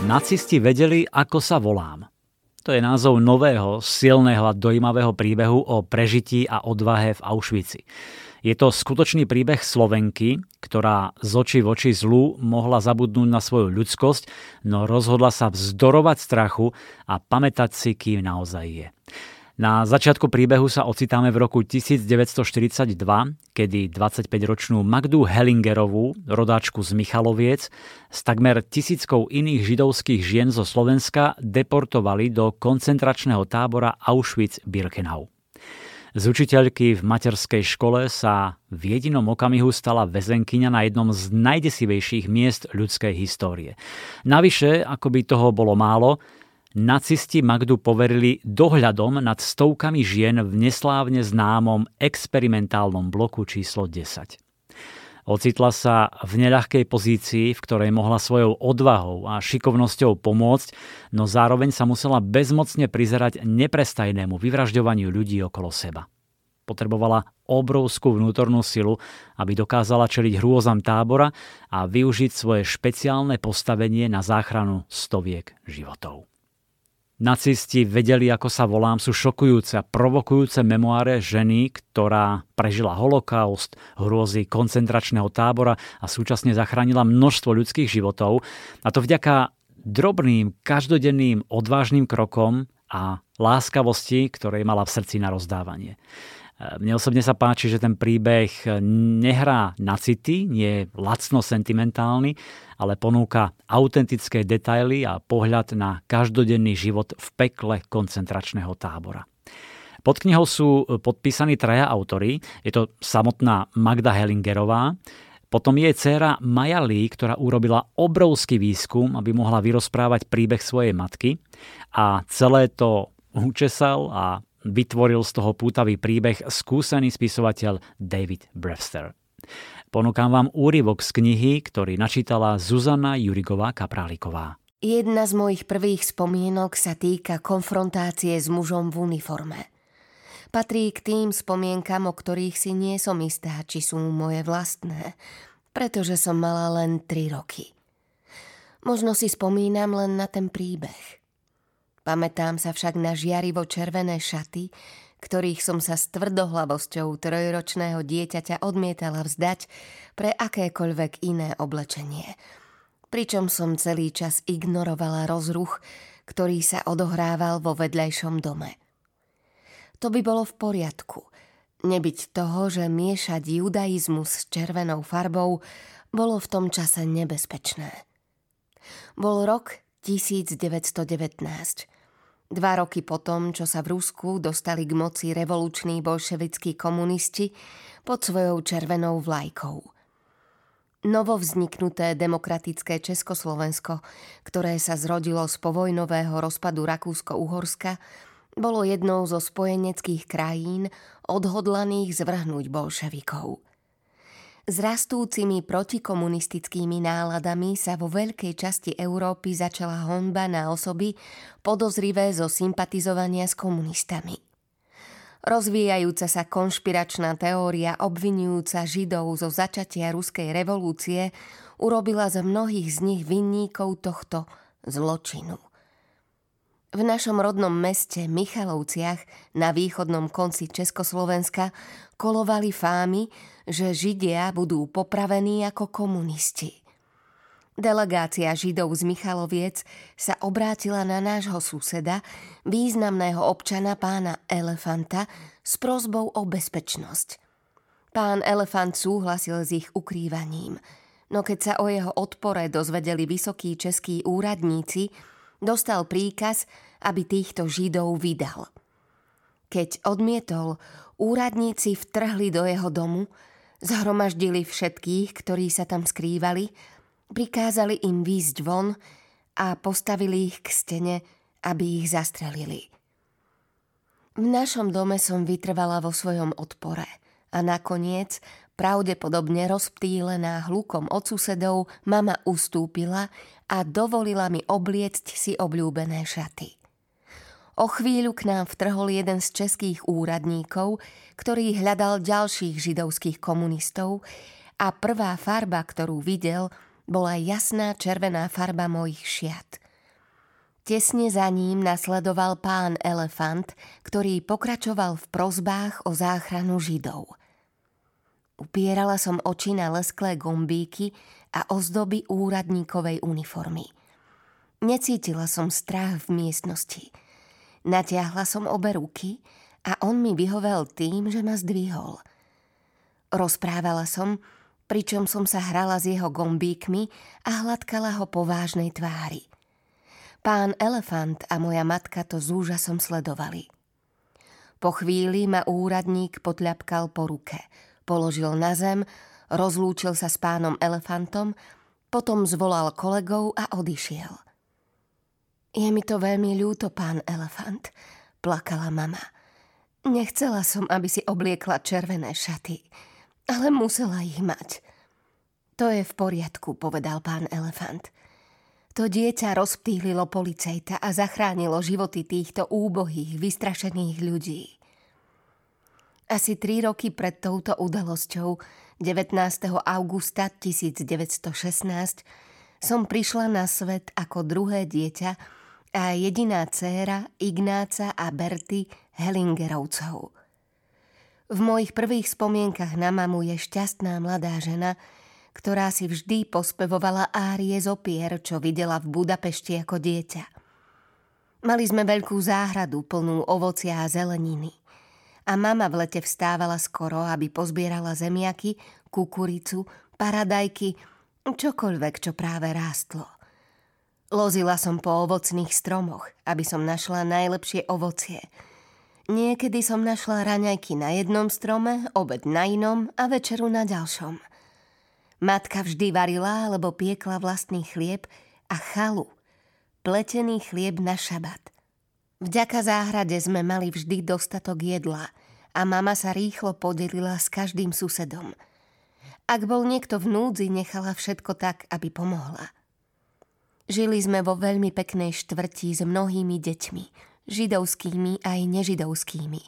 Nacisti vedeli, ako sa volám. To je názov nového, silného a dojímavého príbehu o prežití a odvahe v Auschwitzi. Je to skutočný príbeh Slovenky, ktorá z očí v oči zlu mohla zabudnúť na svoju ľudskosť, no rozhodla sa vzdorovať strachu a pamätať si, kým naozaj je. Na začiatku príbehu sa ocitáme v roku 1942, kedy 25-ročnú Magdu Hellingerovú, rodáčku z Michaloviec, s takmer tisíckou iných židovských žien zo Slovenska deportovali do koncentračného tábora Auschwitz-Birkenau. Z učiteľky v materskej škole sa v jedinom okamihu stala väzenkyňa na jednom z najdesivejších miest ľudskej histórie. Navyše, ako by toho bolo málo, nacisti Magdu poverili dohľadom nad stovkami žien v neslávne známom experimentálnom bloku číslo 10. Ocitla sa v neľahkej pozícii, v ktorej mohla svojou odvahou a šikovnosťou pomôcť, no zároveň sa musela bezmocne prizerať neprestajnému vyvražďovaniu ľudí okolo seba. Potrebovala obrovskú vnútornú silu, aby dokázala čeliť hrôzam tábora a využiť svoje špeciálne postavenie na záchranu stoviek životov. Nacisti vedeli, ako sa volám, sú šokujúce a provokujúce memoáre ženy, ktorá prežila holokaust, hrôzy koncentračného tábora a súčasne zachránila množstvo ľudských životov. A to vďaka drobným, každodenným, odvážnym krokom a láskavosti, ktorej mala v srdci na rozdávanie. Mne osobne sa páči, že ten príbeh nehrá na city, nie je lacno sentimentálny, ale ponúka autentické detaily a pohľad na každodenný život v pekle koncentračného tábora. Pod knihou sú podpísaní traja autory. Je to samotná Magda Hellingerová, potom jej dcéra Maja Lee, ktorá urobila obrovský výskum, aby mohla vyrozprávať príbeh svojej matky a celé to učesal a vytvoril z toho pútavý príbeh skúsený spisovateľ David Brewster. Ponúkam vám úryvok z knihy, ktorý načítala Zuzana Jurigová Kapráliková. Jedna z mojich prvých spomienok sa týka konfrontácie s mužom v uniforme. Patrí k tým spomienkam, o ktorých si nie som istá, či sú moje vlastné, pretože som mala len 3 roky. Možno si spomínam len na ten príbeh. Pamätám sa však na žiarivo červené šaty, ktorých som sa s tvrdohlavosťou trojročného dieťaťa odmietala vzdať pre akékoľvek iné oblečenie. Pričom som celý čas ignorovala rozruch, ktorý sa odohrával vo vedľajšom dome. To by bolo v poriadku. Nebyť toho, že miešať judaizmus s červenou farbou bolo v tom čase nebezpečné. Bol rok 1919. Dva roky potom, čo sa v Rusku dostali k moci revoluční bolševickí komunisti pod svojou červenou vlajkou. Novo vzniknuté demokratické Československo, ktoré sa zrodilo z povojnového rozpadu Rakúsko-Uhorska, bolo jednou zo spojeneckých krajín odhodlaných zvrhnúť bolševikov – s rastúcimi protikomunistickými náladami sa vo veľkej časti Európy začala honba na osoby podozrivé zo sympatizovania s komunistami. Rozvíjajúca sa konšpiračná teória obvinujúca Židov zo začatia ruskej revolúcie urobila z mnohých z nich vinníkov tohto zločinu. V našom rodnom meste Michalovciach na východnom konci Československa kolovali fámy, že Židia budú popravení ako komunisti. Delegácia Židov z Michaloviec sa obrátila na nášho suseda, významného občana pána Elefanta, s prozbou o bezpečnosť. Pán Elefant súhlasil s ich ukrývaním, no keď sa o jeho odpore dozvedeli vysokí českí úradníci, dostal príkaz, aby týchto Židov vydal. Keď odmietol, úradníci vtrhli do jeho domu, zhromaždili všetkých, ktorí sa tam skrývali, prikázali im výjsť von a postavili ich k stene, aby ich zastrelili. V našom dome som vytrvala vo svojom odpore a nakoniec pravdepodobne rozptýlená hlukom od susedov, mama ustúpila a dovolila mi obliecť si obľúbené šaty. O chvíľu k nám vtrhol jeden z českých úradníkov, ktorý hľadal ďalších židovských komunistov a prvá farba, ktorú videl, bola jasná červená farba mojich šiat. Tesne za ním nasledoval pán Elefant, ktorý pokračoval v prozbách o záchranu Židov. Upierala som oči na lesklé gombíky a ozdoby úradníkovej uniformy. Necítila som strach v miestnosti. Natiahla som obe ruky a on mi vyhovel tým, že ma zdvihol. Rozprávala som, pričom som sa hrala s jeho gombíkmi a hladkala ho po vážnej tvári. Pán Elefant a moja matka to s úžasom sledovali. Po chvíli ma úradník potľapkal po ruke, položil na zem, rozlúčil sa s pánom Elefantom, potom zvolal kolegov a odišiel. Je mi to veľmi ľúto, pán Elefant, plakala mama. Nechcela som, aby si obliekla červené šaty, ale musela ich mať. To je v poriadku, povedal pán Elefant. To dieťa rozptýlilo policajta a zachránilo životy týchto úbohých, vystrašených ľudí. Asi tri roky pred touto udalosťou, 19. augusta 1916, som prišla na svet ako druhé dieťa a jediná dcéra Ignáca a Berty Hellingerovcov. V mojich prvých spomienkach na mamu je šťastná mladá žena, ktorá si vždy pospevovala árie z opier, čo videla v Budapešti ako dieťa. Mali sme veľkú záhradu plnú ovocia a zeleniny. A mama v lete vstávala skoro, aby pozbierala zemiaky, kukuricu, paradajky, čokoľvek, čo práve rástlo. Lozila som po ovocných stromoch, aby som našla najlepšie ovocie. Niekedy som našla raňajky na jednom strome, obed na inom a večeru na ďalšom – Matka vždy varila alebo piekla vlastný chlieb a chalu, pletený chlieb na šabat. Vďaka záhrade sme mali vždy dostatok jedla a mama sa rýchlo podelila s každým susedom. Ak bol niekto v núdzi, nechala všetko tak, aby pomohla. Žili sme vo veľmi peknej štvrti s mnohými deťmi, židovskými aj nežidovskými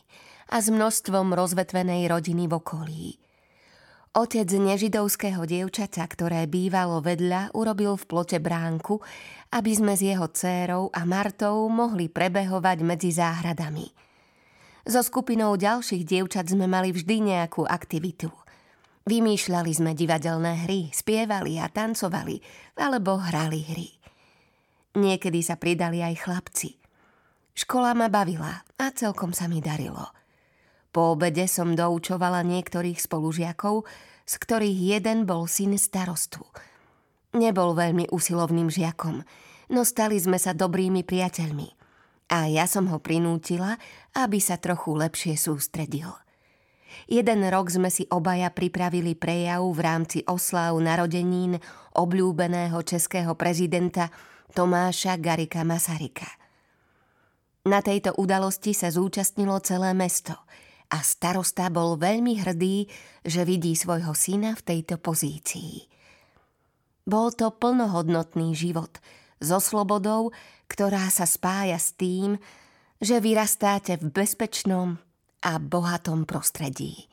a s množstvom rozvetvenej rodiny v okolí – Otec nežidovského dievčaťa, ktoré bývalo vedľa, urobil v plote bránku, aby sme s jeho dcérou a Martou mohli prebehovať medzi záhradami. So skupinou ďalších dievčat sme mali vždy nejakú aktivitu. Vymýšľali sme divadelné hry, spievali a tancovali, alebo hrali hry. Niekedy sa pridali aj chlapci. Škola ma bavila a celkom sa mi darilo – po obede som doučovala niektorých spolužiakov, z ktorých jeden bol syn starostu. Nebol veľmi usilovným žiakom, no stali sme sa dobrými priateľmi. A ja som ho prinútila, aby sa trochu lepšie sústredil. Jeden rok sme si obaja pripravili prejav v rámci oslav narodenín obľúbeného českého prezidenta Tomáša Garika Masarika. Na tejto udalosti sa zúčastnilo celé mesto – a starosta bol veľmi hrdý, že vidí svojho syna v tejto pozícii. Bol to plnohodnotný život so slobodou, ktorá sa spája s tým, že vyrastáte v bezpečnom a bohatom prostredí.